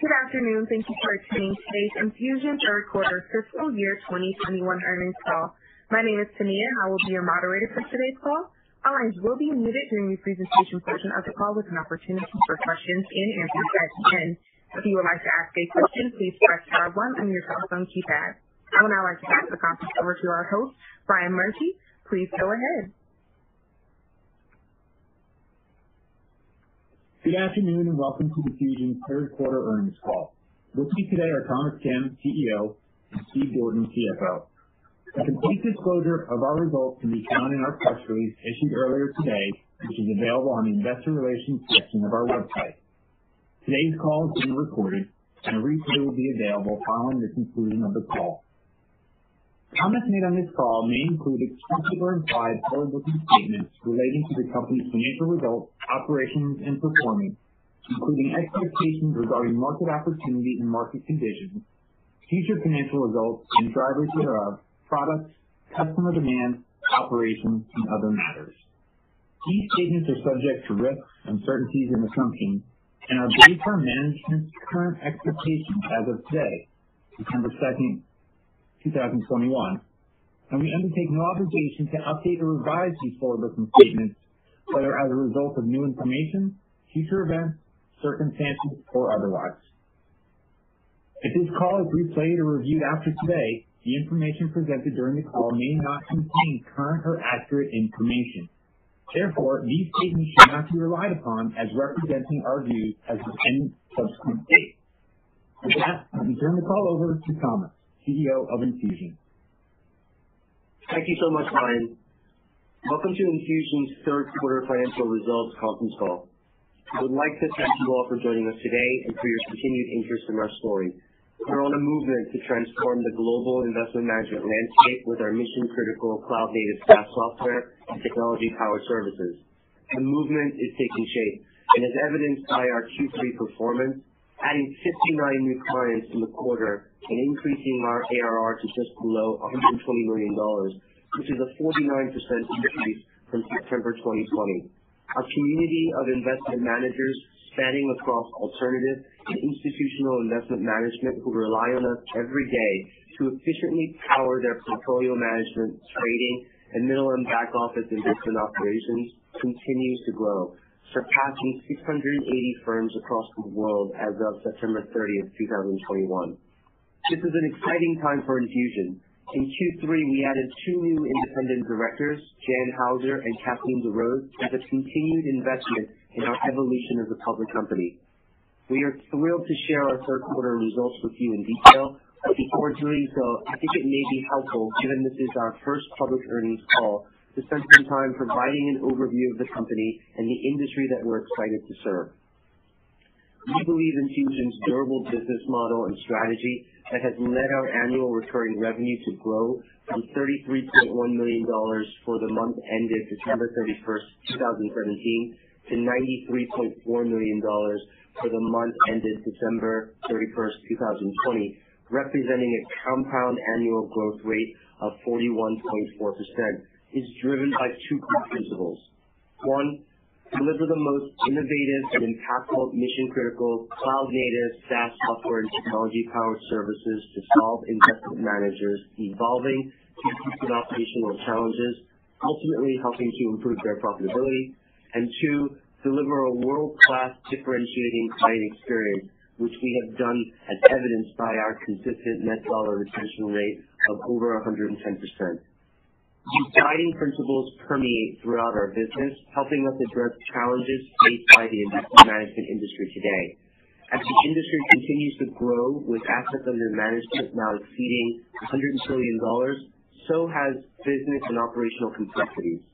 Good afternoon. Thank you for attending today's Enfusion third quarter fiscal year 2021 earnings call. My name is Tania, and I will be your moderator for today's call. All lines will be muted during the presentation portion of the call with an opportunity for questions and answers at the end. If you would like to ask a question, please press star one on your telephone keypad. I would now like to pass the conference over to our host, Brian Murphy. Please go ahead. Good afternoon, and welcome to Enfusion's third quarter earnings call. With me today are Thomas Kim, CEO, and Steve Gordon, CFO. A complete disclosure of our results can be found in our press release issued earlier today, which is available on the investor relations section of our website. Today's call is being recorded, and a replay will be available following the conclusion of the call. Comments made on this call may include explicit or implied forward-looking statements relating to the company's financial results, operations, and performance, including expectations regarding market opportunity and market conditions, future financial results and drivers thereof, products, customer demand, operations, and other matters. These statements are subject to risks, uncertainties, and assumptions and are based on management's current expectations as of today, December 2nd, 2021, and we undertake no obligation to update or revise these forward-looking statements, whether as a result of new information, future events, circumstances, or otherwise. If this call is replayed or reviewed after today, the information presented during the call may not contain current or accurate information. Therefore, these statements should not be relied upon as representing our views as of any subsequent date. With that, let me turn the call over to Thomas, CEO of Enfusion. Thank you so much, Brian. Welcome to Enfusion's third quarter financial results conference call. I would like to thank you all for joining us today and for your continued interest in our story. We're on a movement to transform the global investment management landscape with our mission-critical cloud-native SaaS software and technology-powered services. The movement is taking shape and is evidenced by our Q3 performance, adding 59 new clients in the quarter and increasing our ARR to just below $120 million, which is a 49% increase from September 2020. Our community of investment managers spanning across alternative and institutional investment management who rely on us every day to efficiently power their portfolio management, trading, and middle and back office investment operations continues to grow, surpassing 680 firms across the world as of September 30th, 2021. This is an exciting time for Enfusion. In Q3, we added two new independent directors, Jan Hauser and Kathleen DeRose, as a continued investment in our evolution as a public company. We are thrilled to share our third quarter results with you in detail. But before doing so, I think it may be helpful, given this is our first public earnings call, to spend some time providing an overview of the company and the industry that we're excited to serve. We believe Enfusion's durable business model and strategy that has led our annual recurring revenue to grow from $33.1 million for the month ended December 31st, 2017, to $93.4 million for the month ended December 31st, 2020, representing a compound annual growth rate of 41.4%, is driven by two core principles. One, deliver the most innovative and impactful mission-critical cloud-native SaaS software and technology-powered services to solve investment managers' evolving and operational challenges, ultimately helping to improve their profitability. Two, deliver a world-class differentiating client experience, which we have done as evidenced by our consistent net dollar retention rate of over 110%. These guiding principles permeate throughout our business, helping us address challenges faced by the investment management industry today. As the industry continues to grow with assets under management now exceeding $100 trillion, so has business and operational complexities.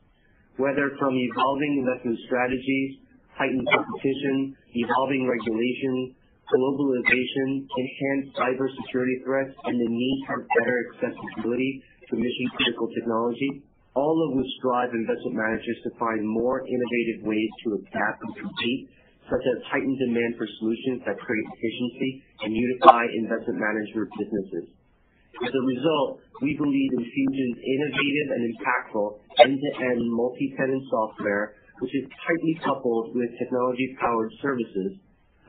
Whether from evolving investment strategies, heightened competition, evolving regulation, globalization, enhanced cybersecurity threats, and the need for better accessibility to mission-critical technology, all of which drive investment managers to find more innovative ways to adapt and compete, such as heightened demand for solutions that create efficiency and unify investment management businesses. As a result, we believe Enfusion's innovative and impactful end-to-end multi-tenant software, which is tightly coupled with technology-powered services,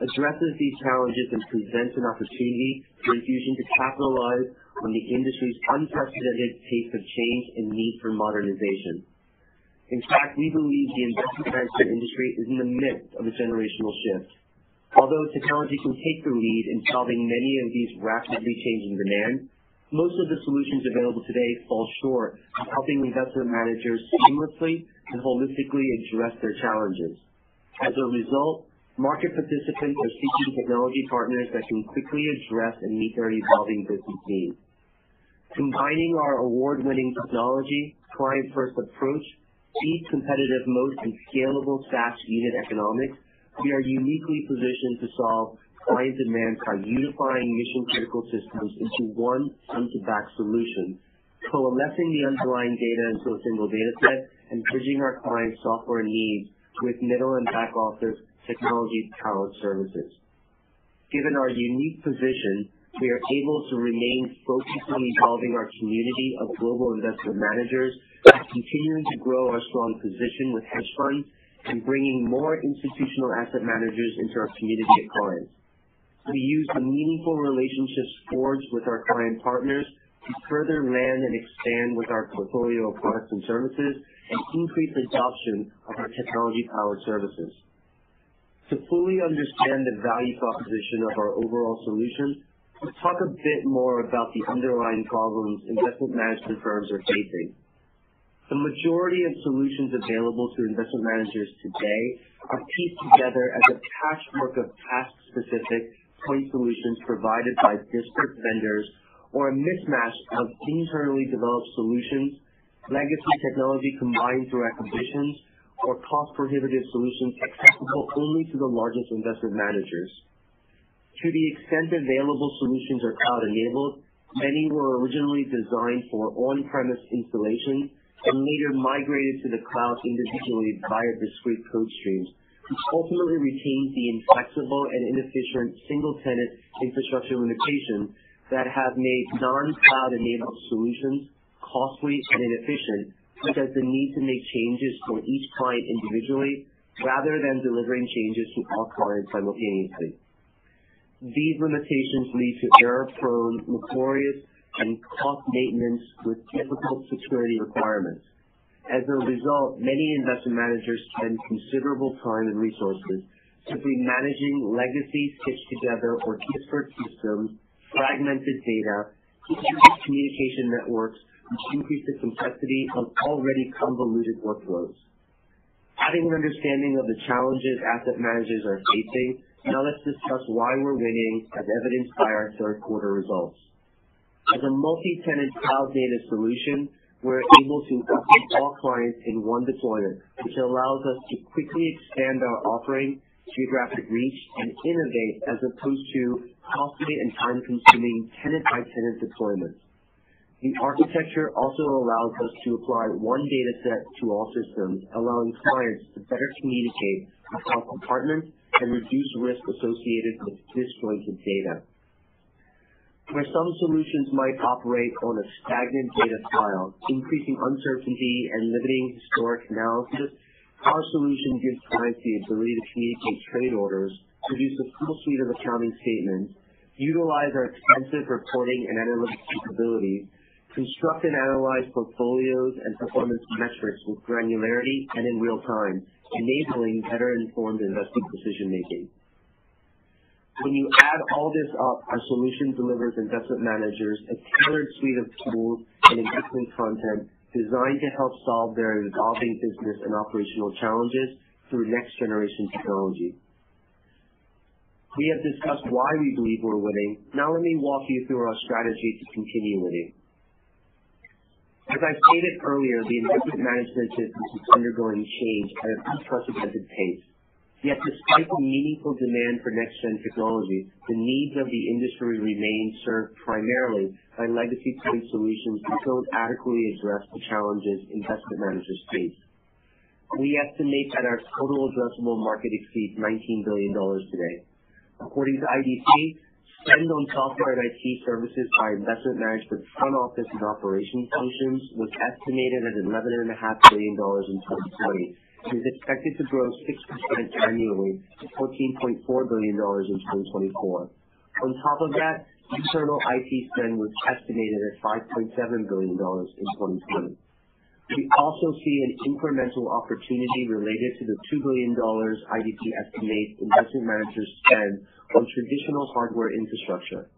addresses these challenges and presents an opportunity for Enfusion to capitalize on the industry's unprecedented pace of change and need for modernization. In fact, we believe the investment management industry is in the midst of a generational shift. Although technology can take the lead in solving many of these rapidly changing demands, most of the solutions available today fall short of helping investment managers seamlessly and holistically address their challenges. As a result, market participants are seeking technology partners that can quickly address and meet their evolving business needs. Combining our award-winning technology, client-first approach, deep competitive moat, and scalable SaaS unit economics, we are uniquely positioned to solve client demands by unifying mission-critical systems into one front-to-back solution, coalescing the underlying data into a single data set, and bridging our clients' software needs with middle and back-office technology-powered services. Given our unique position, we are able to remain focused on evolving our community of global investment managers by continuing to grow our strong position with hedge funds and bringing more institutional asset managers into our community of clients. We use the meaningful relationships forged with our client partners to further land and expand with our portfolio of products and services and increase adoption of our technology-powered services. To fully understand the value proposition of our overall solution, let's talk a bit more about the underlying problems investment management firms are facing. The majority of solutions available to investment managers today are pieced together as a patchwork of task-specific point solutions provided by disparate vendors or a mismatch of internally developed solutions, legacy technology combined through acquisitions, or cost-prohibitive solutions accessible only to the largest investment managers. To the extent available solutions are cloud-enabled, many were originally designed for on-premise installation and later migrated to the cloud individually via discrete code streams, which ultimately retains the inflexible and inefficient single-tenant infrastructure limitations that have made non-cloud-enabled solutions costly and inefficient, such as the need to make changes for each client individually rather than delivering changes to all clients simultaneously. These limitations lead to error-prone, laborious, and cost maintenance with difficult security requirements. As a result, many investment managers spend considerable time and resources simply managing legacy stitched-together or disparate systems, fragmented data, communication networks, which increase the complexity of already convoluted workflows. Having an understanding of the challenges asset managers are facing, now let's discuss why we're winning, as evidenced by our third quarter results. As a multi-tenant cloud-native solution, we're able to update all clients in one deployment, which allows us to quickly expand our offering, geographic reach, and innovate as opposed to costly and time-consuming tenant-by-tenant deployments. The architecture also allows us to apply one data set to all systems, allowing clients to better communicate across departments and reduce risk associated with disjointed data. Where some solutions might operate on a stagnant data file, increasing uncertainty and limiting historic analysis, our solution gives clients the ability to communicate trade orders, produce a full suite of accounting statements, utilize our extensive reporting and analytics capabilities, construct and analyze portfolios and performance metrics with granularity and in real time, enabling better-informed investment decision-making. When you add all this up, our solution delivers investment managers a tailored suite of tools and investment content designed to help solve their evolving business and operational challenges through next-generation technology. We have discussed why we believe we're winning. Now let me walk you through our strategy to continue winning. As I stated earlier, the investment management business is undergoing change at an unprecedented pace. Yet despite the meaningful demand for next-gen technology, the needs of the industry remain served primarily by legacy point solutions that don't adequately address the challenges investment managers face. We estimate that our total addressable market exceeds $19 billion today. According to IDC, spend on software and IT services by investment management front office and operations functions was estimated at $11.5 billion in 2020 and is expected to grow 6% annually to $14.4 billion in 2024. On top of that, internal IT spend was estimated at $5.7 billion in 2020. We also see an incremental opportunity related to the $2 billion IDC estimates investment managers spend on traditional hardware infrastructure.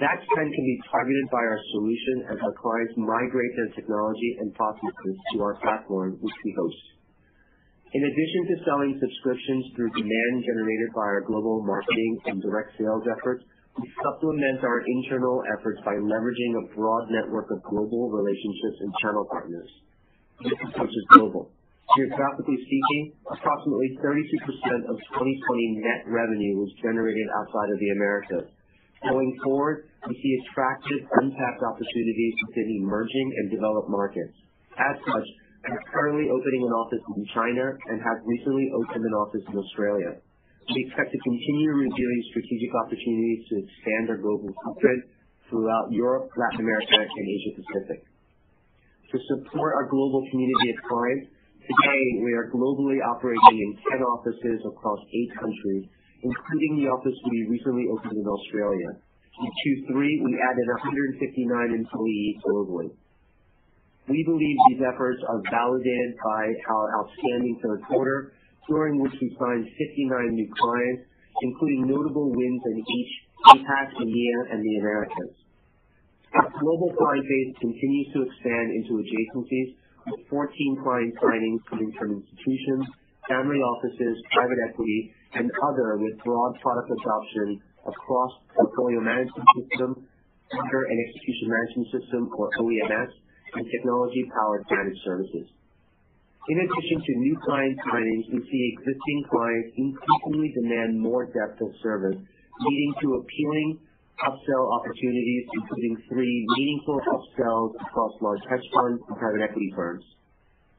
That spend can be targeted by our solution as our clients migrate their technology and processes to our platform, which we host. In addition to selling subscriptions through demand generated by our global marketing and direct sales efforts, we supplement our internal efforts by leveraging a broad network of global relationships and channel partners. This approach is global. Geographically speaking, approximately 32% of 2020 net revenue was generated outside of the Americas. Going forward, we see attractive untapped opportunities within emerging and developed markets. As such, we are currently opening an office in China and have recently opened an office in Australia. We expect to continue reviewing strategic opportunities to expand our global footprint throughout Europe, Latin America, and Asia Pacific. To support our global community of clients, today we are globally operating in 10 offices across eight countries, including the office we recently opened in Australia. In Q3, we added 159 employees globally. We believe these efforts are validated by our outstanding third quarter, during which we signed 59 new clients, including notable wins in each APAC, EMEA, and the Americas. Our global client base continues to expand into adjacencies, with 14 client signings coming from institutions, family offices, private equity, and other with broad product adoption across portfolio management system, order and execution management system, or OEMS, and technology-powered managed services. In addition to new client signings, we see existing clients increasingly demand more depth of service, leading to appealing upsell opportunities, including three meaningful upsells across large hedge funds and private equity firms.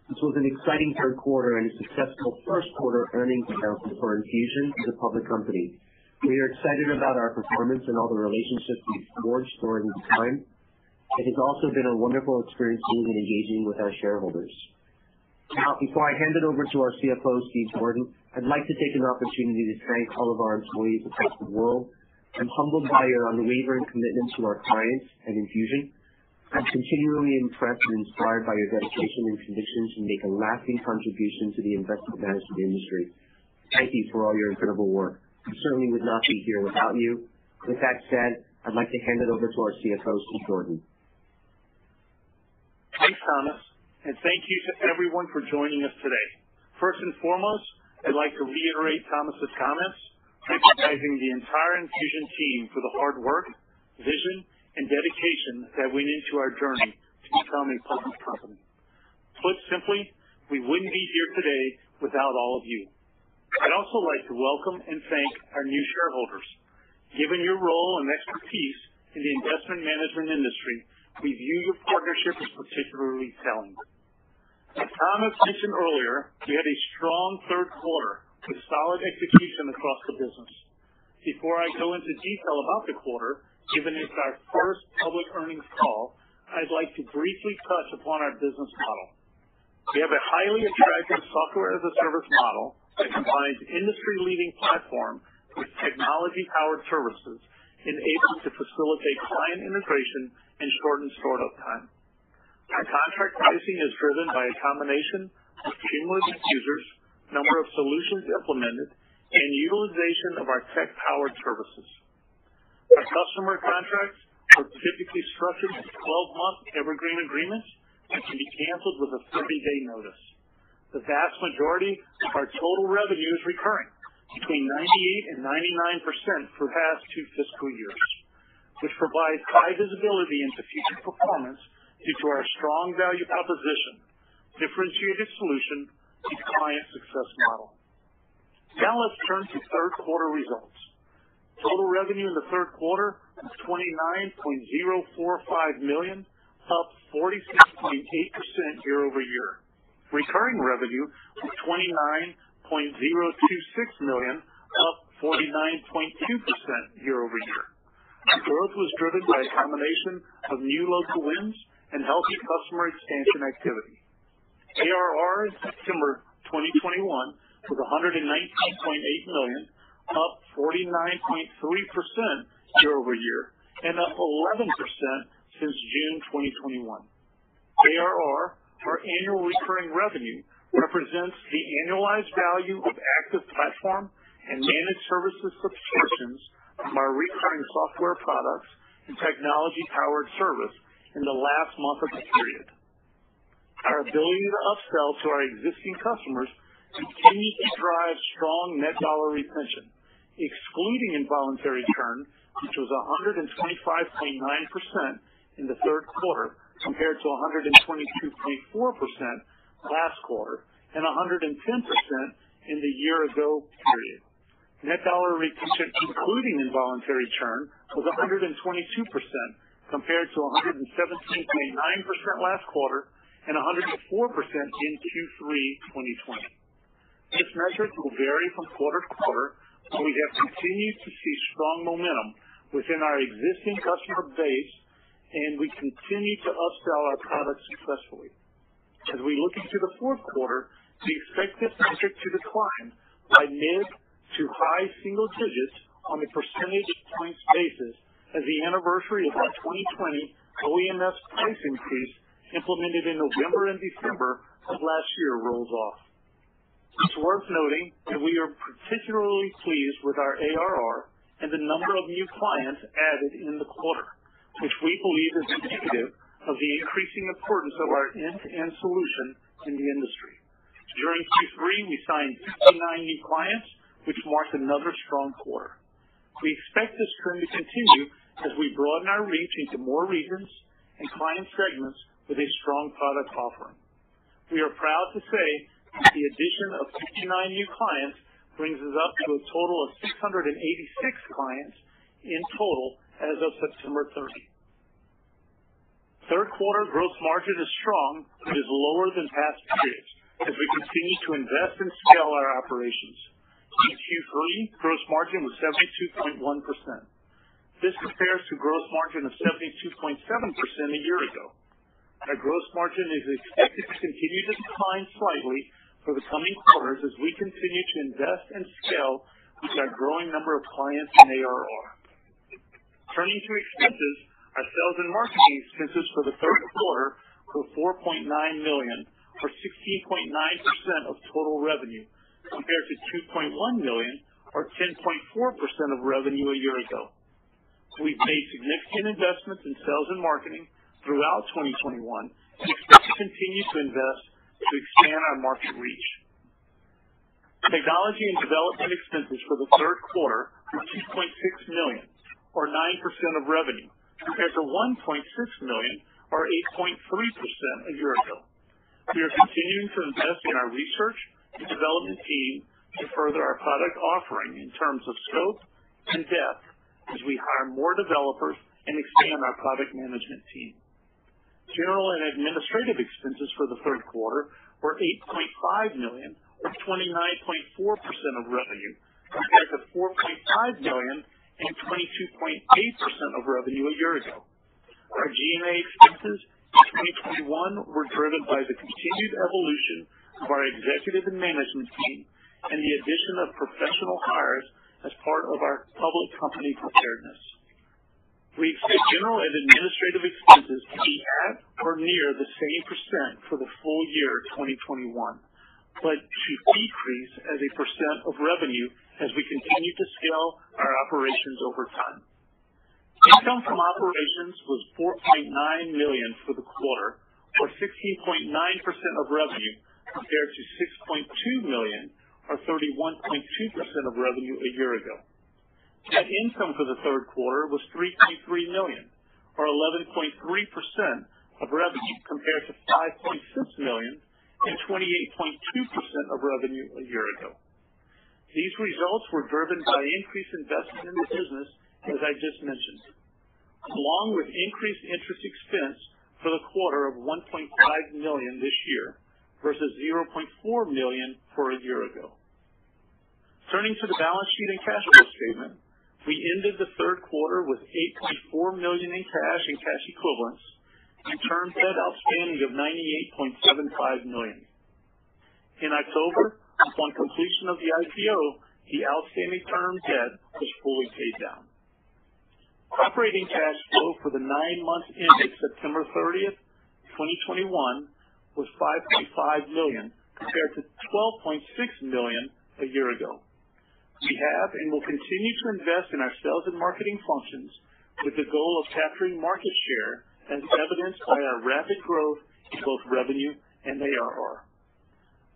This was an exciting third quarter and a successful first quarter earnings announcement for Enfusion as a public company. We are excited about our performance and all the relationships we've forged during this time. It has also been a wonderful experience meeting and engaging with our shareholders. Now, before I hand it over to our CFO, Steve Gordon, I'd like to take an opportunity to thank all of our employees across the world. I'm humbled by your unwavering commitment to our clients and Enfusion. I'm continually impressed and inspired by your dedication and conviction to make a lasting contribution to the investment management industry. Thank you for all your incredible work. We certainly would not be here without you. With that said, I'd like to hand it over to our CFO, Steve Gordon. Thanks, Thomas, and thank you to everyone for joining us today. First and foremost, I'd like to reiterate Thomas's comments, recognizing the entire Enfusion team for the hard work, vision, and dedication that went into our journey to become a public company. Put simply, we wouldn't be here today without all of you. I'd also like to welcome and thank our new shareholders. Given your role and expertise in the investment management industry, we view your partnership as particularly telling. As Thomas mentioned earlier, we had a strong third quarter with solid execution across the business. Before I go into detail about the quarter, given it's our first public earnings call, I'd like to briefly touch upon our business model. We have a highly attractive software-as-a-service model that combines industry-leading platform with technology-powered services enabled to facilitate client integration and shorten startup time. Our contract pricing is driven by a combination of cumulative users, number of solutions implemented, and utilization of our tech-powered services. Our customer contracts are typically structured as 12-month evergreen agreements that can be canceled with a 30-day notice. The vast majority of our total revenue is recurring, between 98 and 99% for the past two fiscal years, which provides high visibility into future performance due to our strong value proposition, differentiated solution, and client success model. Now let's turn to third quarter results. Total revenue in the third quarter was 29.045 million, up 46.8% year-over-year. Recurring revenue was 29.026 million, up 49.2% year-over-year. Our growth was driven by a combination of new logo wins and healthy customer expansion activity. ARR in September 2021 was 119.8 million, up 49.3% year-over-year, and up 11% since June 2021. ARR, our annual recurring revenue, represents the annualized value of active platform and managed services subscriptions from our recurring software products and technology-powered service in the last month of the period. Our ability to upsell to our existing customers continues to drive strong net dollar retention, excluding involuntary churn, which was 125.9% in the third quarter, compared to 122.4% last quarter and 110% in the year ago period. Net dollar retention, including involuntary churn, was 122% compared to 117.9% last quarter and 104% in Q3 2020. This metric will vary from quarter to quarter, but we have continued to see strong momentum within our existing customer base, and we continue to upsell our products successfully. As we look into the fourth quarter, we expect this metric to decline by mid- to high-single digits on a percentage points basis as the anniversary of our 2020 OEMS price increase implemented in November and December of last year rolls off. It's worth noting that we are particularly pleased with our ARR and the number of new clients added in the quarter, which we believe is indicative of the increasing importance of our end-to-end solution in the industry. During Q3, we signed 59 new clients, which marked another strong quarter. We expect this trend to continue as we broaden our reach into more regions and client segments with a strong product offering. We are proud to say that the addition of 59 new clients brings us up to a total of 686 clients in total as of September 30. Third quarter gross margin is strong but is lower than past periods as we continue to invest and scale our operations. In Q3, gross margin was 72.1%. This compares to gross margin of 72.7% a year ago. Our gross margin is expected to continue to decline slightly for the coming quarters as we continue to invest and scale with our growing number of clients and ARR. Turning to expenses, our sales and marketing expenses for the third quarter were 4.9 million, or 16.9% of total revenue, compared to 2.1 million or 10.4% of revenue a year ago. We've made significant investments in sales and marketing throughout 2021 and expect to continue to invest to expand our market reach. Technology and development expenses for the third quarter were 2.6 million or 9% of revenue, compared to 1.6 million or 8.3% a year ago. We are continuing to invest in our research and development team to further our product offering in terms of scope and depth as we hire more developers and expand our product management team. General and administrative expenses for the third quarter were 8.5 million or 29.4% of revenue, compared to $4.5 million and 22.8% of revenue a year ago. Our G&A expenses in 2021 were driven by the continued evolution of our executive and management team and the addition of professional hires as part of our public company preparedness. We expect general and administrative expenses to be at or near the same percent for the full year 2021, but to decrease as a percent of revenue as we continue to scale our operations over time. Income from operations was 4.9 million for the quarter, or 16.9% of revenue, compared to 6.2 million or 31.2% of revenue a year ago. Net income for the third quarter was 3.3 million or 11.3% of revenue, compared to $5.6 million and 28.2% of revenue a year ago. These results were driven by increased investment in the business, as I just mentioned, along with increased interest expense for the quarter of 1.5 million this year versus 0.4 million for a year ago. Turning to the balance sheet and cash flow statement. We ended the third quarter with 8.4 million in cash and cash equivalents and term debt outstanding of 98.75 million. In October, upon completion of the IPO, the outstanding term debt was fully paid down. Operating cash flow for the nine months ended September 30, 2021 was 5.5 million compared to 12.6 million a year ago. We have and will continue to invest in our sales and marketing functions with the goal of capturing market share as evidenced by our rapid growth in both revenue and ARR.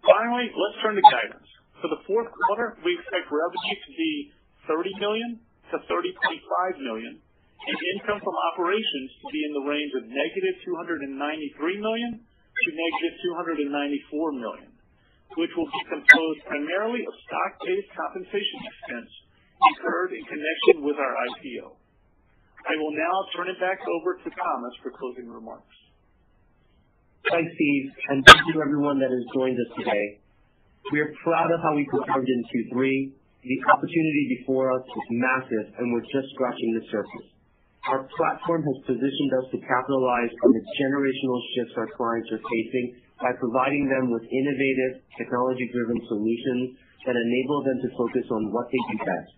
Finally, let's turn to guidance. For the fourth quarter, we expect revenue to be $30 million-$30.5 million, and income from operations to be in the range of -$293 million to -$294 million, which will be composed primarily of stock-based compensation expense incurred in connection with our IPO. I will now turn it back over to Thomas for closing remarks. Thanks, Steve, and thank you everyone that has joined us today. We are proud of how we performed in Q3. The opportunity before us is massive, and we're just scratching the surface. Our platform has positioned us to capitalize on the generational shifts our clients are facing by providing them with innovative, technology-driven solutions that enable them to focus on what they do best.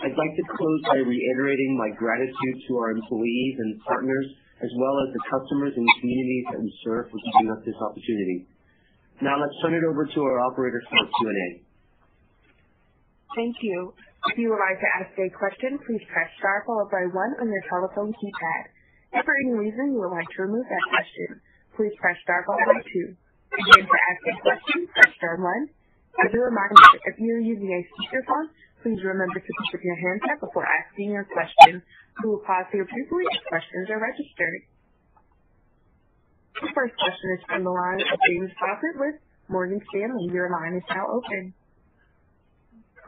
I'd like to close by reiterating my gratitude to our employees and partners, as well as the customers and communities that we serve for giving us this opportunity. Now let's turn it over to our operator for Q&A. Thank you. If you would like to ask a question, please press star followed by one on your telephone keypad. If for any reason you would like to remove that question, please press star followed by two. Again, to ask a question, press star one. As a reminder, if you are using a speakerphone, please remember to pick up your handset before asking your question. We will pause here briefly as questions are registered. The first question is from the line of James Faucette with Morgan Stanley. Your line is now open.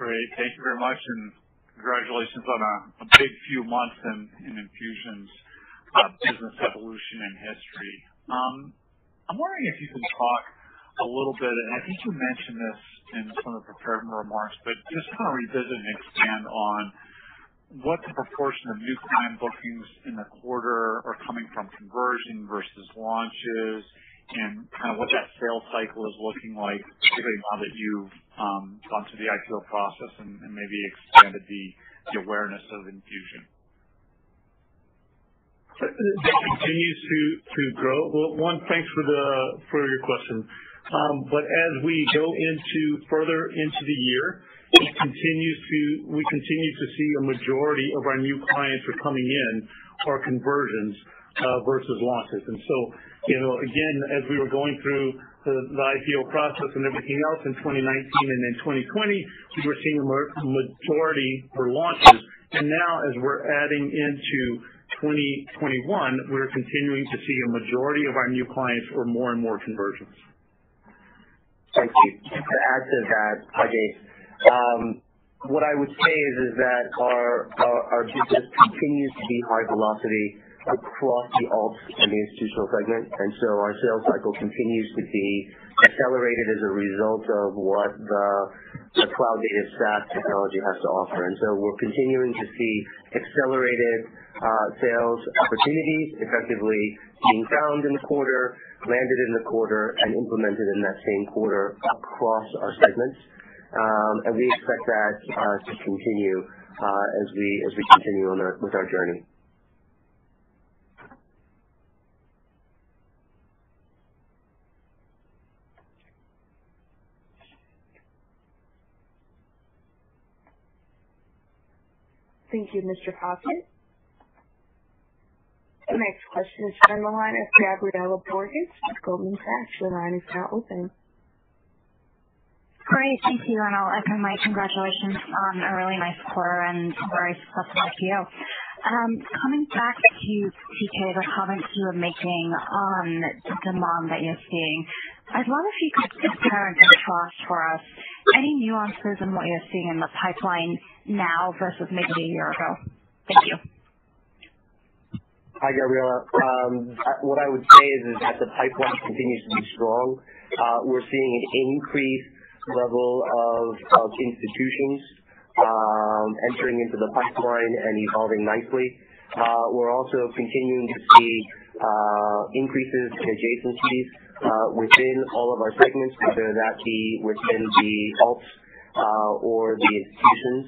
Great. Thank you very much, and congratulations on a big few months in Enfusion's uh, business evolution and history. Um, I'm wondering if you can talk a little bit, and I think you mentioned this in some of the prepared remarks, but just kind of revisit and expand on what the proportion of new client bookings in the quarter are coming from conversion versus launches and kind of what that sales cycle is looking like, particularly now that you've um, gone through the IPO process and maybe expanded the awareness of Enfusion. That continues to grow. Well, one, thanks for the for your question. Um but as we go into further into the year, we continue to see a majority of our new clients are coming in are conversions versus launches. And so, you know, again, as we were going through the IPO process and everything else in 2019 and in 2020, we were seeing a majority were launches. And now as we're adding into 2021, we're continuing to see a majority of our new clients or more and more conversions. Thank you. Just to add to that, Ajay, um, what I would say is that our business continues to be high velocity across the alts and the institutional segment. And so our sales cycle continues to be accelerated as a result of what the cloud-native SaaS technology has to offer. And so we're continuing to see accelerated uh sales opportunities effectively being found in the quarter, landed in the quarter, and implemented in that same quarter across our segments. Um and we expect that to continue uh as we as we continue on our with our journey. Thank you, Mr. Faucette. The next question is from the line of Gabriela Borges with Goldman Sachs. Your line is now open. Great. Thank you. And I'll echo my congratulations on a really nice quarter and very successful IPO. Um, coming back to TK, the comments you were making on the demand that you're seeing, I'd love if you could compare and contrast for us any nuances in what you're seeing in the pipeline now versus maybe a year ago. Thank you. Hi, Gabriela. Um, what I would say is that the pipeline continues to be strong. Uh, we're seeing an increased level of institutions um, entering into the pipeline and evolving nicely. Uh, we're also continuing to see uh, increases in adjacencies within all of our segments, whether that be within the alts uh or the institutions.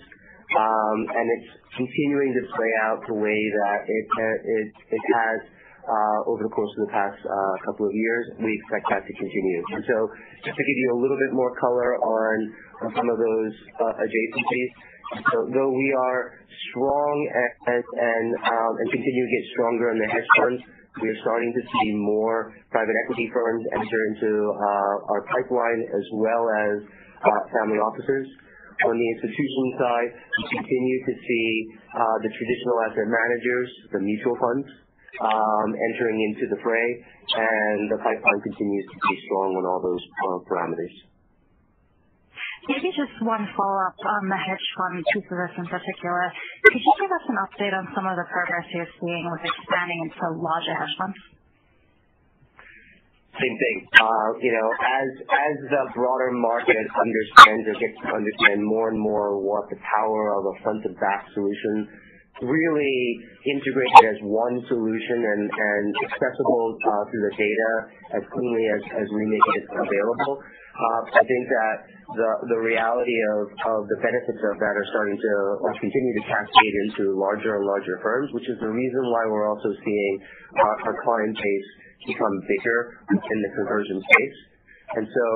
Um and it's continuing to play out the way that it can it it has uh over the course of the past uh couple of years. We expect that to continue. And so just to give you a little bit more color on some of those uh adjacencies. Though we are strong and um and continue to get stronger in the hedge funds, we are starting to see more private equity firms enter into our pipeline as well as uh family offices. On the institution side, we continue to see the traditional asset managers, the mutual funds, um entering into the fray, and the pipeline continues to be strong on all those parameters. Maybe just one follow-up on the hedge fund piece of this in particular. Could you give us an update on some of the progress you're seeing with expanding into larger hedge funds? Same thing. Uh, you know, as the broader market understands or gets to understand more and more what the power of a front-to-back solution, really integrated as one solution and accessible uh, through the data as cleanly as we make it available. Uh, I think that the the reality of the benefits of that are starting to continue to cascade into larger and larger firms, which is the reason why we're also seeing our client base become bigger in the conversion space. And so,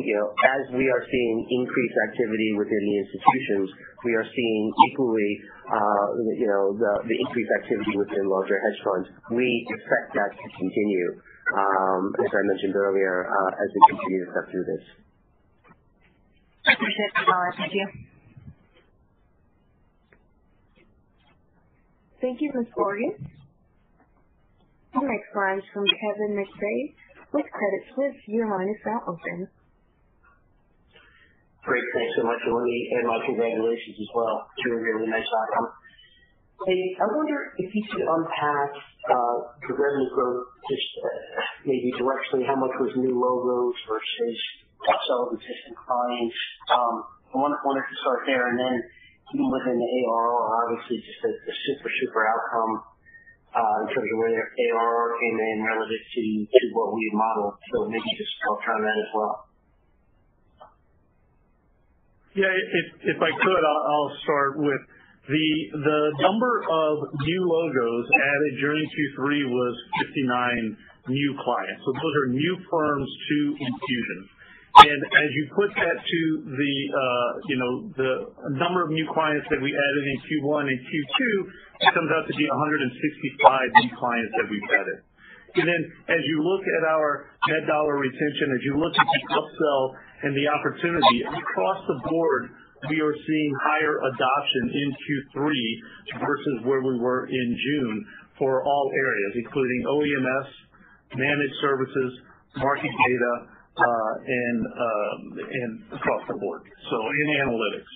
you know, as we are seeing increased activity within the institutions, we are seeing equally uh, you know, the increased activity within larger hedge funds. We expect that to continue, um, as I mentioned earlier, uh, as we continue to step through this. Appreciate the color. Thank you. Thank you, Ms. Borges. The next line is from Kevin McVeigh with Credit Suisse. Your line is now open. Great. Thanks so much. Let me add my congratulations as well to a really nice outcome. Hey, I wonder if you could unpack uh, the revenue growth, just uh, maybe directionally, how much was new logos versus upsell existing clients? Um, I wanted to start there, and then even within the ARR, obviously just a super super outcome uh, in terms of where ARR came in relative to what we had modeled. Maybe just talk around that as well. Yeah. If I could, I'll start with the the number of new logos added during Q3 was 59 new clients. So those are new firms to Enfusion. And as you put that to the uh you know, the number of new clients that we added in Q1 and Q2, it comes out to be 165 new clients that we've added. And then as you look at our net dollar retention, as you look at the upsell and the opportunity across the board, we are seeing higher adoption in Q3 versus where we were in June for all areas, including OEMS, managed services, market data, and uh and across the board. So in analytics.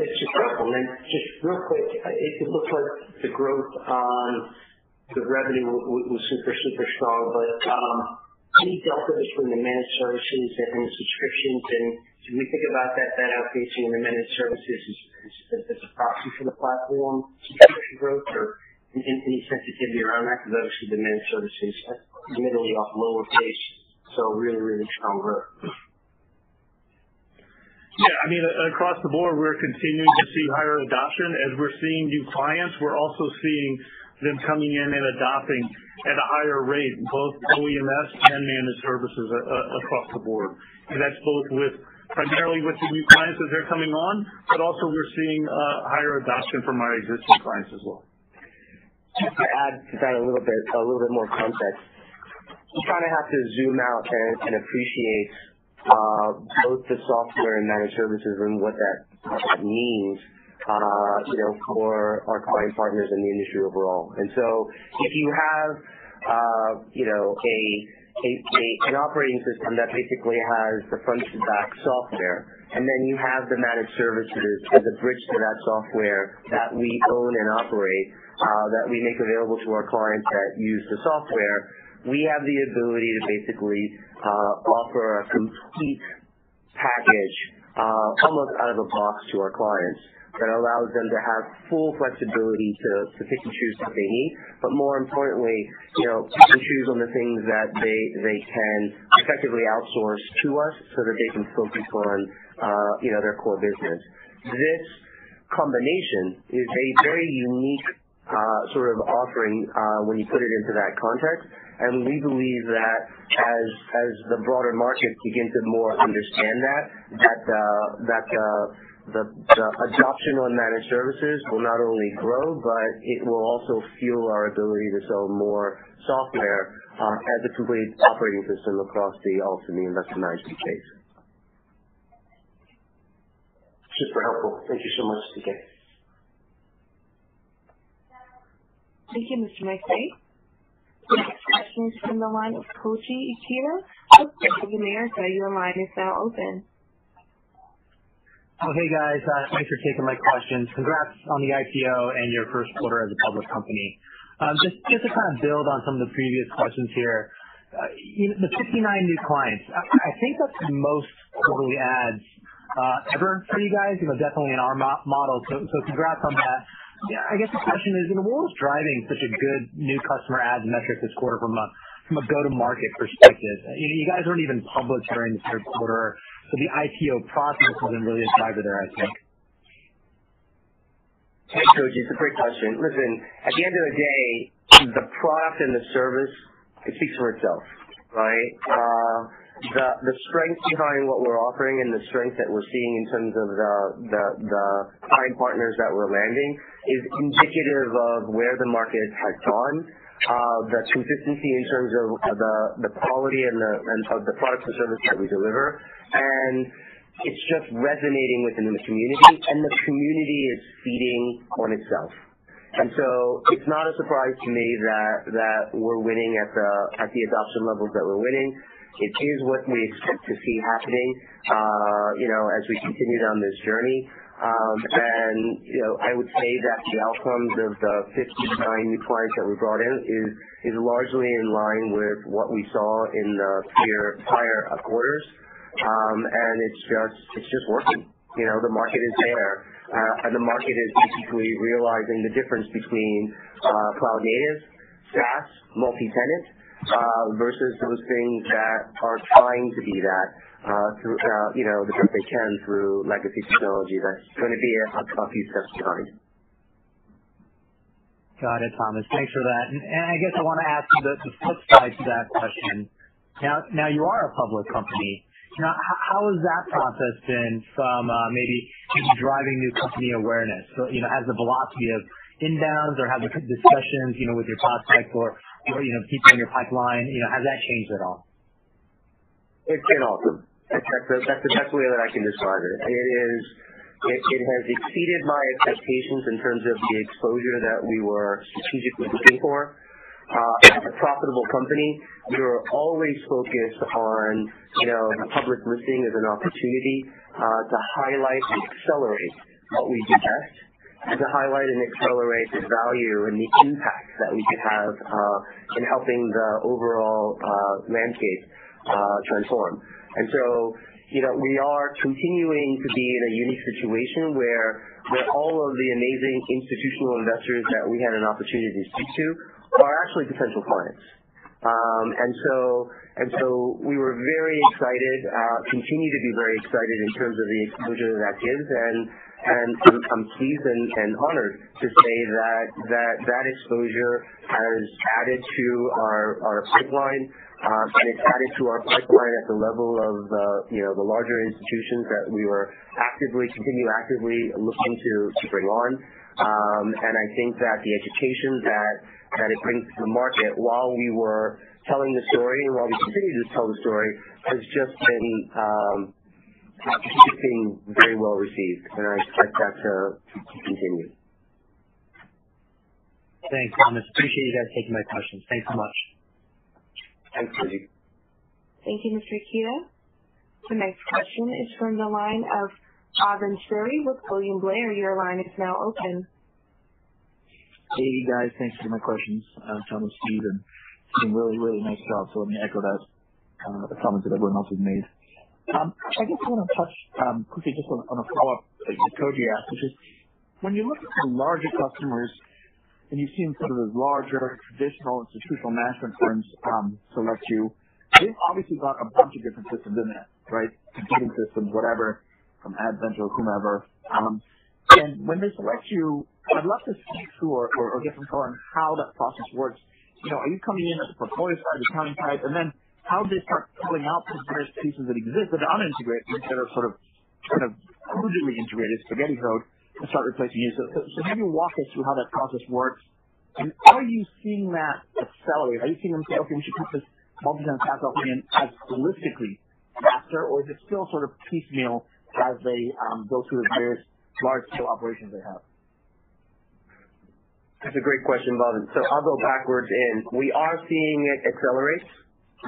Super helpful. Just real quick, it looks like the growth on the revenue was super super strong. But any delta between the managed services and the subscriptions? Should we think about that that outpacing the managed services as a proxy for the platform subscription growth or any sensitivity around that? Obviously the managed services admittedly off lower base, so really really strong growth. Yeah. I mean, across the board, we're continuing to see higher adoption. As we're seeing new clients, we're also seeing them coming in and adopting at a higher rate, both OEMS and managed services uh, uh, across the board. And that's both with primarily with the new clients as they're coming on, but also we're seeing uh, higher adoption from our existing clients as well. Just to add to that a little bit a little bit more context. You kind of have to zoom out and appreciate uh, both the software and managed services and what that means uh, you know, for our client partners in the industry overall. And so if you have uh, an operating system that basically has the front-to-back software, and then you have the managed services as a bridge to that software that we own and operate, uh, that we make available to our clients that use the software, we have the ability to basically uh, offer a complete package almost out of the box to our clients that allows them to have full flexibility to to pick and choose what they need. But more importantly, you know, pick and choose on the things that they they can effectively outsource to us so that they can focus on, uh, you know, their core business. This combination is a very unique uh, sort of offering uh, when you put it into that context. And we believe that as the broader market begins to more understand that that uh, uh, the adoption on managed services will not only grow, but it will also fuel our ability to sell more software uh, as a complete operating system across the alts and the investment management space. Super helpful. Thank you so much, TK. Thank you, Mr. McVey. The next question is from the line of Koji Ikeda of Bank of America. Your line is now open. Oh, hey, guys. Uh, thanks for taking my questions. Congrats on the IPO and your first quarter as a public company. Um just just to kind of build on some of the previous questions here. Uh, the 59 new clients, I think that's the most quarterly adds uh, ever for you guys, you know, definitely in our model. So so congrats on that. Yeah, I guess the question is, you know, what was driving such a good new customer adds metric this quarter from a from a go-to-market perspective? You know, you guys weren't even public during the third quarter, so the IPO process wasn't really a driver there, I think. Hey, Koji. It's a great question. Listen, at the end of the day, the product and the service, it speaks for itself, right? Uh, The the strength behind what we're offering and the strength that we're seeing in terms of the client partners that we're landing is indicative of where the market has gone. Uh, the consistency in terms of the quality and of the products and services that we deliver. And it's just resonating within the community, and the community is feeding on itself. And so it's not a surprise to me that that we're winning at the at the adoption levels that we're winning. It is what we expect to see happening, uh you know, as we continue down this journey. Um and you know, I would say that the outcomes of the 59 new clients that we brought in is is largely in line with what we saw in the prior quarters. Um and it's just it's just working. You know, the market is there. Uh and the market is basically realizing the difference between uh cloud native, SaaS, multi-tenant versus those things that are trying to be that uh through you know, the best they can through legacy technology that's gonna be a few steps behind. Got it, Thomas. Thanks for that. And I guess I wanna ask you the flip side to that question. Now now you are a public company. How has that process been from uh maybe driving new company awareness? So you know, has the velocity of inbounds or have the discussions, you know, with your prospects or you know, people in your pipeline, you know, has that changed at all? It's been awesome. That's the best way that I can describe it. It is it has exceeded my expectations in terms of the exposure that we were strategically looking for. Uh, as a profitable company, we were always focused on, you know, the public listing as an opportunity uh, to highlight and accelerate what we do best, and to highlight and accelerate the value and the impact that we could have uh, in helping the overall uh, landscape uh, transform. And so, you know, we are continuing to be in a unique situation where where all of the amazing institutional investors that we had an opportunity to speak to are actually potential clients. Um and so and so we were very excited, continue to be very excited in terms of the exposure that gives. I'm pleased and honored to say that that exposure has added to our pipeline. Uh, and it's added to our pipeline at the level of uh, you know the larger institutions that we were actively, continue actively looking to bring on. Um and I think that the education that it brings to the market while we were telling the story and while we continue to tell the story has just been um, very well received, and I expect that to continue. Thanks, Thomas. Appreciate you guys taking my questions. Thanks so much. Thanks, Koji. Thank you, Mr. Ikeda. The next question is from the line of Bhavan Suri with William Blair. Your line is now open. Hey, guys. Thanks for my questions. Uh, Thomas, Steve, and team, really really nice job. So let me echo that, uh, the comments that everyone else has made. Um, I guess I want to touch um, quickly just on a follow-up that Koji asked, which is when you look at the larger customers and you've seen some of those larger traditional institutional management firms um, select you, they've obviously got a bunch of different systems in there, right? Competing systems, whatever, from Advent or whomever. When they select you, I'd love to speak through or get some color on how that process works. You know, are you coming in at the portfolio side, the accounting side, and then how do they start pulling out those various pieces that exist that are unintegrated instead of sort of crudely integrated spaghetti code and start replacing you? Maybe walk us through how that process works. And are you seeing that accelerate? Are you seeing them say, "Okay, we should put this multi-tenant SaaS offering in as holistically faster," or is it still sort of piecemeal as they um, go through the various large-scale operations they have? That's a great question, Bhavan. I'll go backwards in. We are seeing it accelerate.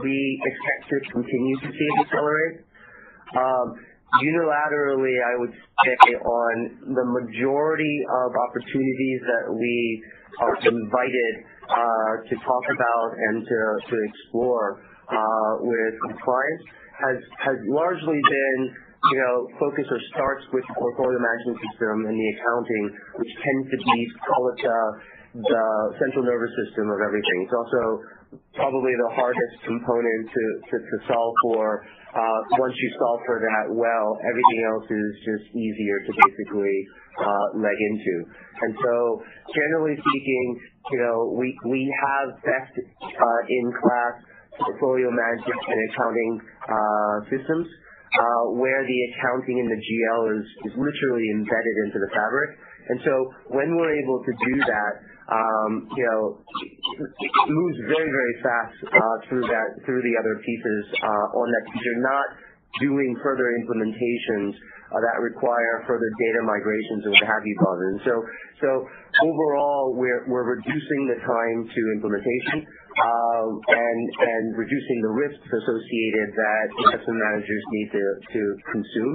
We expect to continue to see it accelerate. Um, unilaterally, I would say on the majority of opportunities that we are invited uh, to talk about and to explore uh, with clients has largely been, you know, focus or starts with the portfolio management system and the accounting, which tends to be, call it, the central nervous system of everything. It's also probably the hardest component to solve for. Uh, once you solve for that well, everything else is just easier to basically uh, leg into. And so generally speaking, you know, we have best uh, in class portfolio management and accounting systems where the accounting and the GL is literally embedded into the fabric. And so when we're able to do that, it moves very, very fast uh through that through the other pieces uh on that you're not doing further implementations that require further data migrations or what have you, Bhavan. Overall, we're we're reducing the time to implementation uh and and reducing the risks associated that investment managers need to, to consume,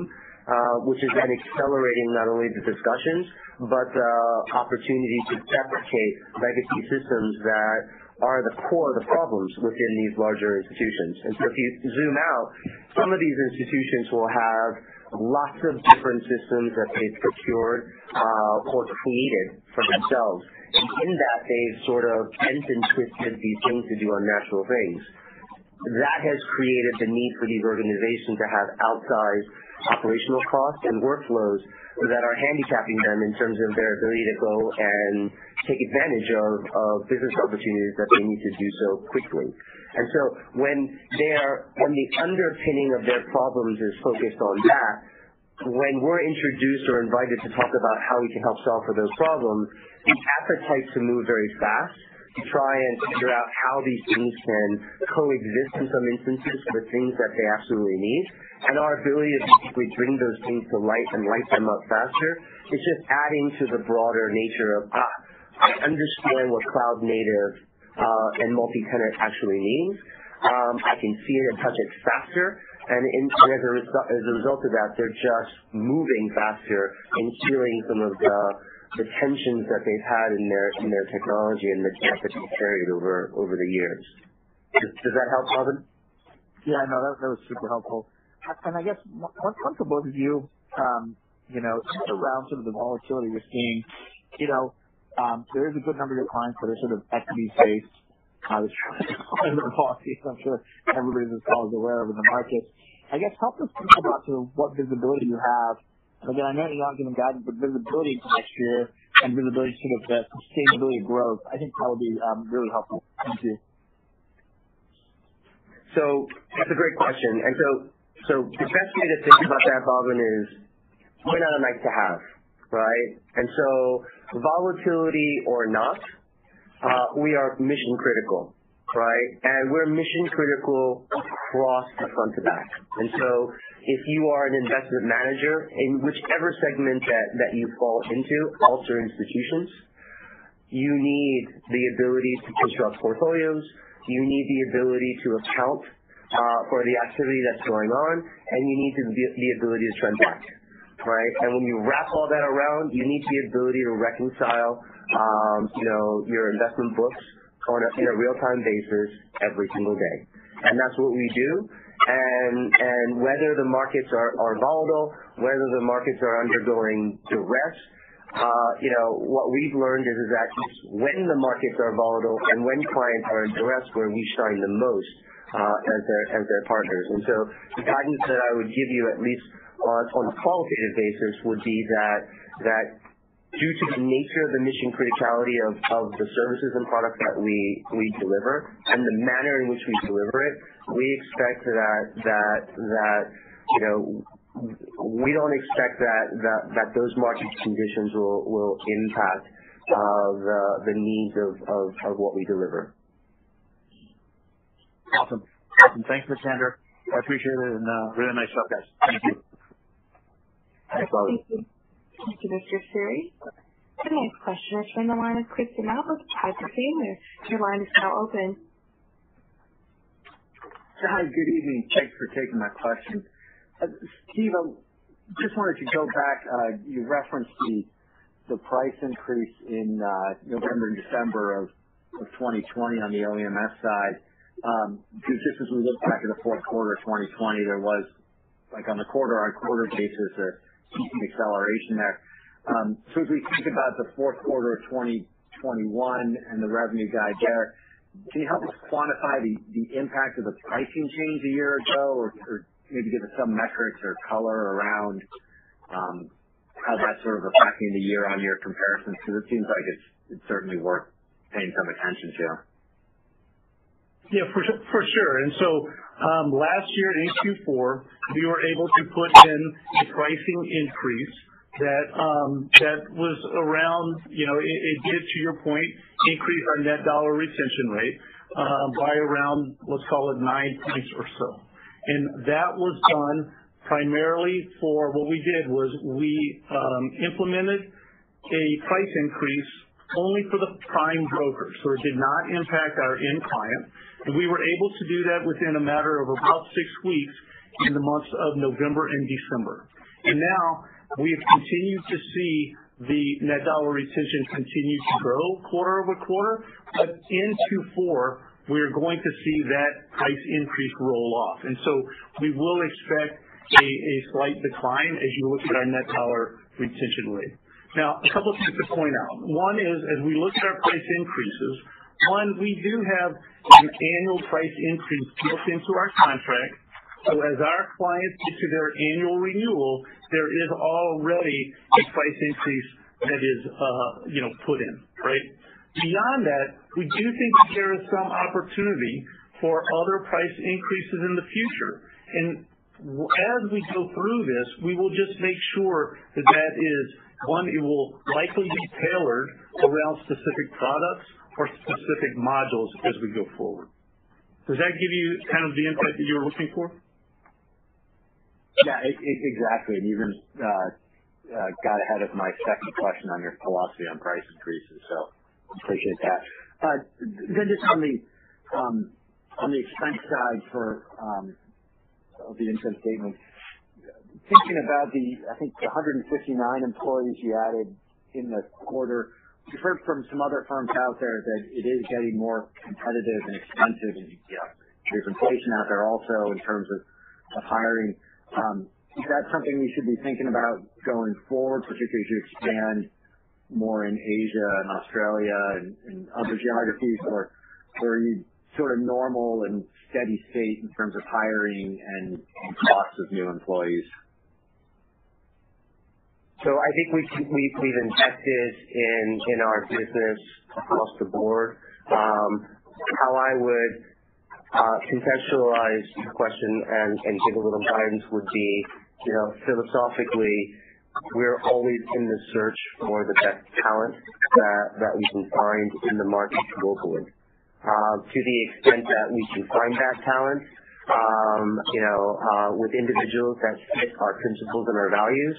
uh which is then accelerating not only the discussions, but the opportunity to deprecate legacy systems that are the core of the problems within these larger institutions. And so if you zoom out, some of these institutions will have lots of different systems that they've procured uh, or created for themselves. And in that, they've sort of bent and twisted these things to do unnatural things. That has created the need for these organizations to have outsized operational costs and workflows that are handicapping them in terms of their ability to go and take advantage of business opportunities that they need to do so quickly. And so when the underpinning of their problems is focused on that, when we're introduced or invited to talk about how we can help solve for those problems, the appetite to move very fast to try and figure out how these things can coexist in some instances with things that they absolutely need, our ability to basically bring those things to light and light them up faster, is just adding to the broader nature of, ah, I understand what cloud native uh, and multi-tenant actually means. Um, I can see it and touch it faster. And as a result of that, they're just moving faster and healing some of the tensions that they've had in their technology and the debt that they've carried over the years. Does that help, Bhavan? Yeah, no, that was super helpful. I guess one for both of you um, you know, just around sort of the volatility we're seeing. You know, um, there is a good number of your clients that are sort of equity-based. I'm sure everybody on this call is aware of the market. I guess help us think about sort of what visibility you have. Again, I know you're not giving guidance, but visibility into next year and visibility to sort of the sustainability of growth, I think that would be um, really helpful. Thank you. So that's a great question. So the best way to think about that, Bhavan, is we're not a nice to have, right? And so volatility or not, uh, we are mission critical, right? And we're mission critical across the front to back. And so if you are an investment manager in whichever segment that that you fall into, alts or institutions, you need the ability to construct portfolios. You need the ability to account for the activity that's going on, and you need the ability to transact, right? And when you wrap all that around, you need the ability to reconcile, um, you know, your investment books in a real-time basis every single day. And that's what we do. And and whether the markets are volatile, whether the markets are undergoing duress, uh, you know, what we've learned is is that when the markets are volatile and when clients are in duress where we shine the most, as their as their partners. And so the guidance that I would give you, at least on a qualitative basis, would be that that due to the nature of the mission criticality of of the services and products that we we deliver and the manner in which we deliver it, we expect that, that that you know, we don't expect that that, that those market conditions will will impact uh the the needs of of what we deliver. Awesome. Thanks, Sander. I appreciate it and uh, really nice job, guys. Thank you. Thanks, Bobby. Thank you. Thank you, Mr. Ferry. The next question is from the line of Chris Donat with Piper Sandler. Your line is now open. Hi, good evening. Thanks for taking my question. Uh, Steve, I just wanted to go back. Uh, you referenced the the price increase in November and December of 2020 on the OEMS side. Just as we look back at the fourth quarter of 2020, there was, like on a quarter-on-quarter basis, a decent acceleration there. Um so as we think about the fourth quarter of 2021 and the revenue guide there, can you help us quantify the the impact of the pricing change a year ago or maybe give us some metrics or color around um how that's sort of affecting the year-on-year comparisons? Because it seems like it's certainly worth paying some attention to. Yeah, for sure. And so um last year in Q4, we were able to put in a pricing increase that um that was around, you know, it did, to your point, increase our net dollar retention rate uh by around, let's call it 9 points or so. And that was done primarily for what we did was we um implemented a price increase only for the prime brokers. So it did not impact our end client. And we were able to do that within a matter of about six weeks in the months of November and December. And now we have continued to see the net dollar retention continue to grow quarter-over-quarter. But in Q4, we are going to see that price increase roll off. And so we will expect a slight decline as you look at our net dollar retention rate. Now, a couple of things to point out. One is, as we look at our price increases, we do have an annual price increase built into our contract. So as our clients get to their annual renewal, there is already a price increase that is, uh, you know, put in, right? Beyond that, we do think that there is some opportunity for other price increases in the future. And as we go through this, we will just make sure that that is, one, it will likely be tailored around specific products or specific modules as we go forward. Does that give you kind of the insight that you were looking for? Yeah, exactly. And you even got ahead of my second question on your philosophy on price increases, so appreciate that. Uh then just on the um on the expense side for um of the income statement, thinking about the, I think the 159 employees you added in the quarter, we've heard from some other firms out there that it is getting more competitive and expensive and, you know, there's inflation out there also in terms of hiring. Um is that something we should be thinking about going forward, particularly as you expand more in Asia and Australia and other geographies? Or are you sort of normal and steady state in terms of hiring and costs of new employees? I think we've invested in our business across the board. Um how I would contextualize your question and give a little guidance would be, you know, philosophically, we're always in the search for the best talent that that we can find in the market globally. To the extent that we can find that talent, Um, you know, with individuals that fit our principles and our values,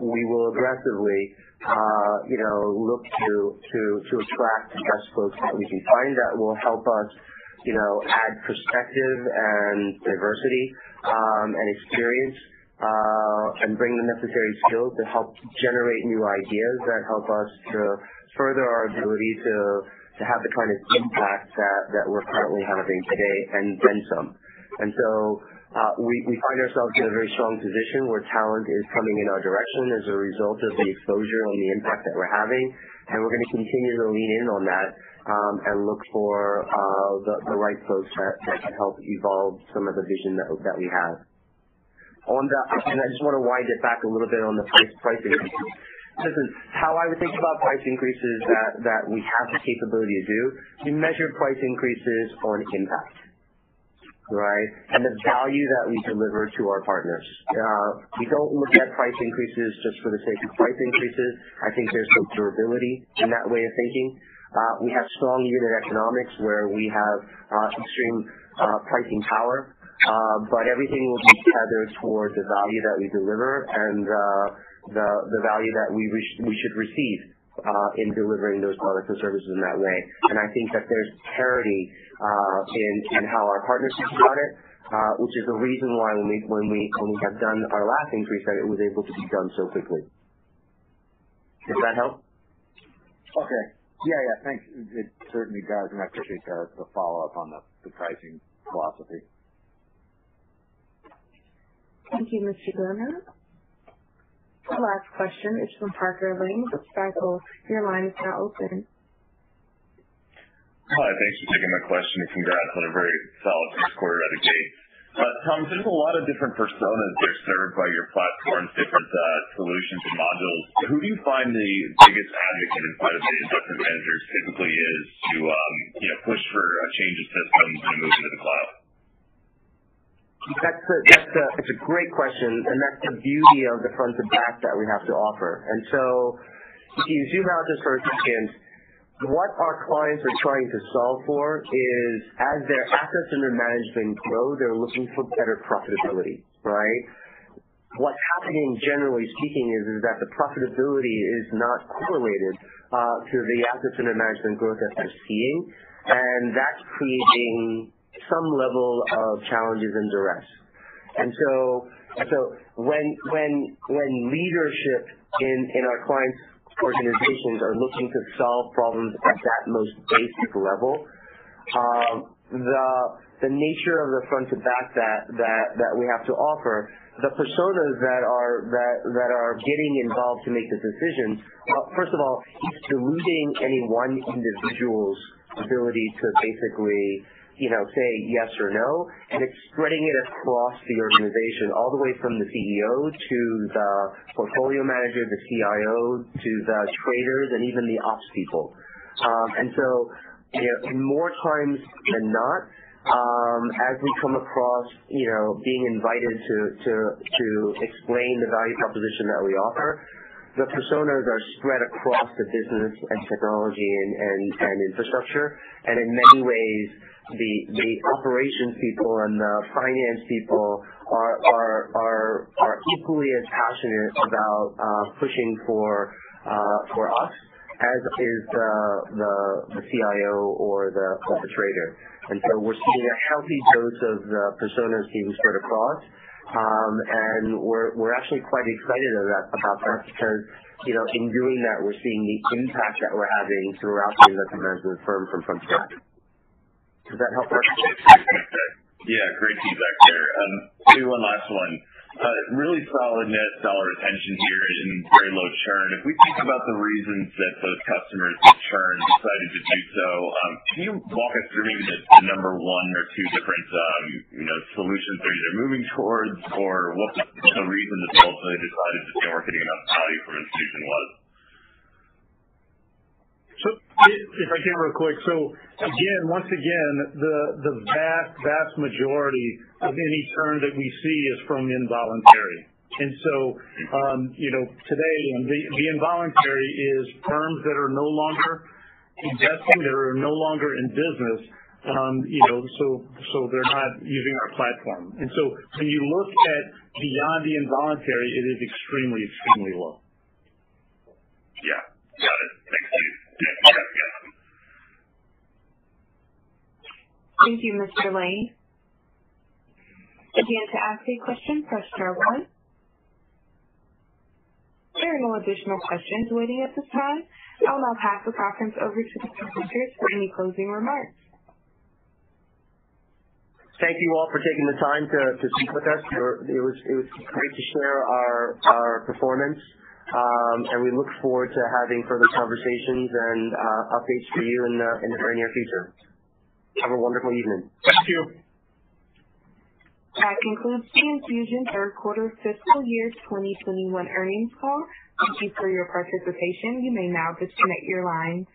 we will aggressively, uh you know, look to to to attract the best folks that we can find that will help us, you know, add perspective and diversity, um and experience, uh and bring the necessary skills to help generate new ideas that help us to further our ability to to have the kind of impact that we're currently having today and then some. We we find ourselves in a very strong position where talent is coming in our direction as a result of the exposure and the impact that we're having. And we're gonna continue to lean in on that, um and look for uh the right folks that can help evolve some of the vision that we have. On the and I just wanna wind it back a little bit on the price increases. Listen, how I would think about price increases that, that we have the capability to do, we measure price increases on impact, right? And the value that we deliver to our partners. Uh we don't look at price increases just for the sake of price increases. I think there's some durability in that way of thinking. Uh we have strong unit economics where we have uh extreme pricing power. Uh but everything will be tethered towards the value that we deliver and uh the the value that we we should receive in delivering those products and services in that way. And I think that there's parity uh, in in how our partners think about it, which is the reason why when we when, we, when we have done our last increase, that it was able to be done so quickly. Does that help? Okay. Yeah, yeah. Thanks. It certainly does, and I appreciate the follow-up on the the pricing philosophy. Thank you, Mr. Gilmer. The last question is from Parker Lane with Stifel. Your line is now open. Hi. Thanks for taking my question, and congrats on a very solid first quarter out of the gate. Uh, Thomas, there's a lot of different personas that are served by your platforms, different uh, solutions and modules. Who do you find the biggest advocate inside of the investment managers typically is to, um you know, push for a change of systems and move into the cloud? That's a great question, and that's the beauty of the front to back that we have to offer. And so if you zoom out just for a second, what our clients are trying to solve for is as their assets under management grow, they're looking for better profitability, right? What's happening, generally speaking, is that the profitability is not correlated uh, to the assets under management growth that they're seeing, and that's creating some level of challenges and duress. And so so when when when leadership in our clients' organizations are looking to solve problems at that most basic level, um, the nature of the front to back that we have to offer, the personas that are getting involved to make the decisions, first of all, it's diluting any one individual's ability to basically, you know, say yes or no, and it's spreading it across the organization, all the way from the CEO to the portfolio manager, the CIO, to the traders and even the ops people. Um, and so, you know, more times than not, as we come across, you know, being invited to to, to explain the value proposition that we offer, the personas are spread across the business and technology and and infrastructure. And in many ways, the the operations people and the finance people are are are are equally as passionate about pushing for uh for us as is the the the CIO or the trader. And so we're seeing a healthy dose of the personas being spread across. Um and we're we're actually quite excited about that because, you know, in doing that, we're seeing the impact that we're having throughout the investment management firm from front to back. Does that help? Yeah, great feedback there. Maybe one last one. Uh really solid net dollar retention here and very low churn. If we think about the reasons that those customers that churned decided to do so, um can you walk us through maybe the number one or two different, you know, solutions they're either moving towards or what the reason that they ultimately decided that they weren't getting enough value from Enfusion was? If I can real quick. So again, once again, the vast vast majority of any churn that we see is from involuntary. And so, um, you know, today, the involuntary is firms that are no longer investing, that are no longer in business, you know, so they're not using our platform. And so when you look at beyond the involuntary, it is extremely extremely low. Yeah. Got it. Thanks, Steve. Thank you, Mr. Lane. Again, to ask a question, press star one. There are no additional questions waiting at this time. I'll now pass the conference over to the presenters for any closing remarks. Thank you all for taking the time to speak with us. It was great to share our performance. Um, we look forward to having further conversations and uh, updates for you in the very near future. Have a wonderful evening. Thank you. That concludes the Enfusion third quarter fiscal year 2021 earnings call. Thank you for your participation. You may now disconnect your lines.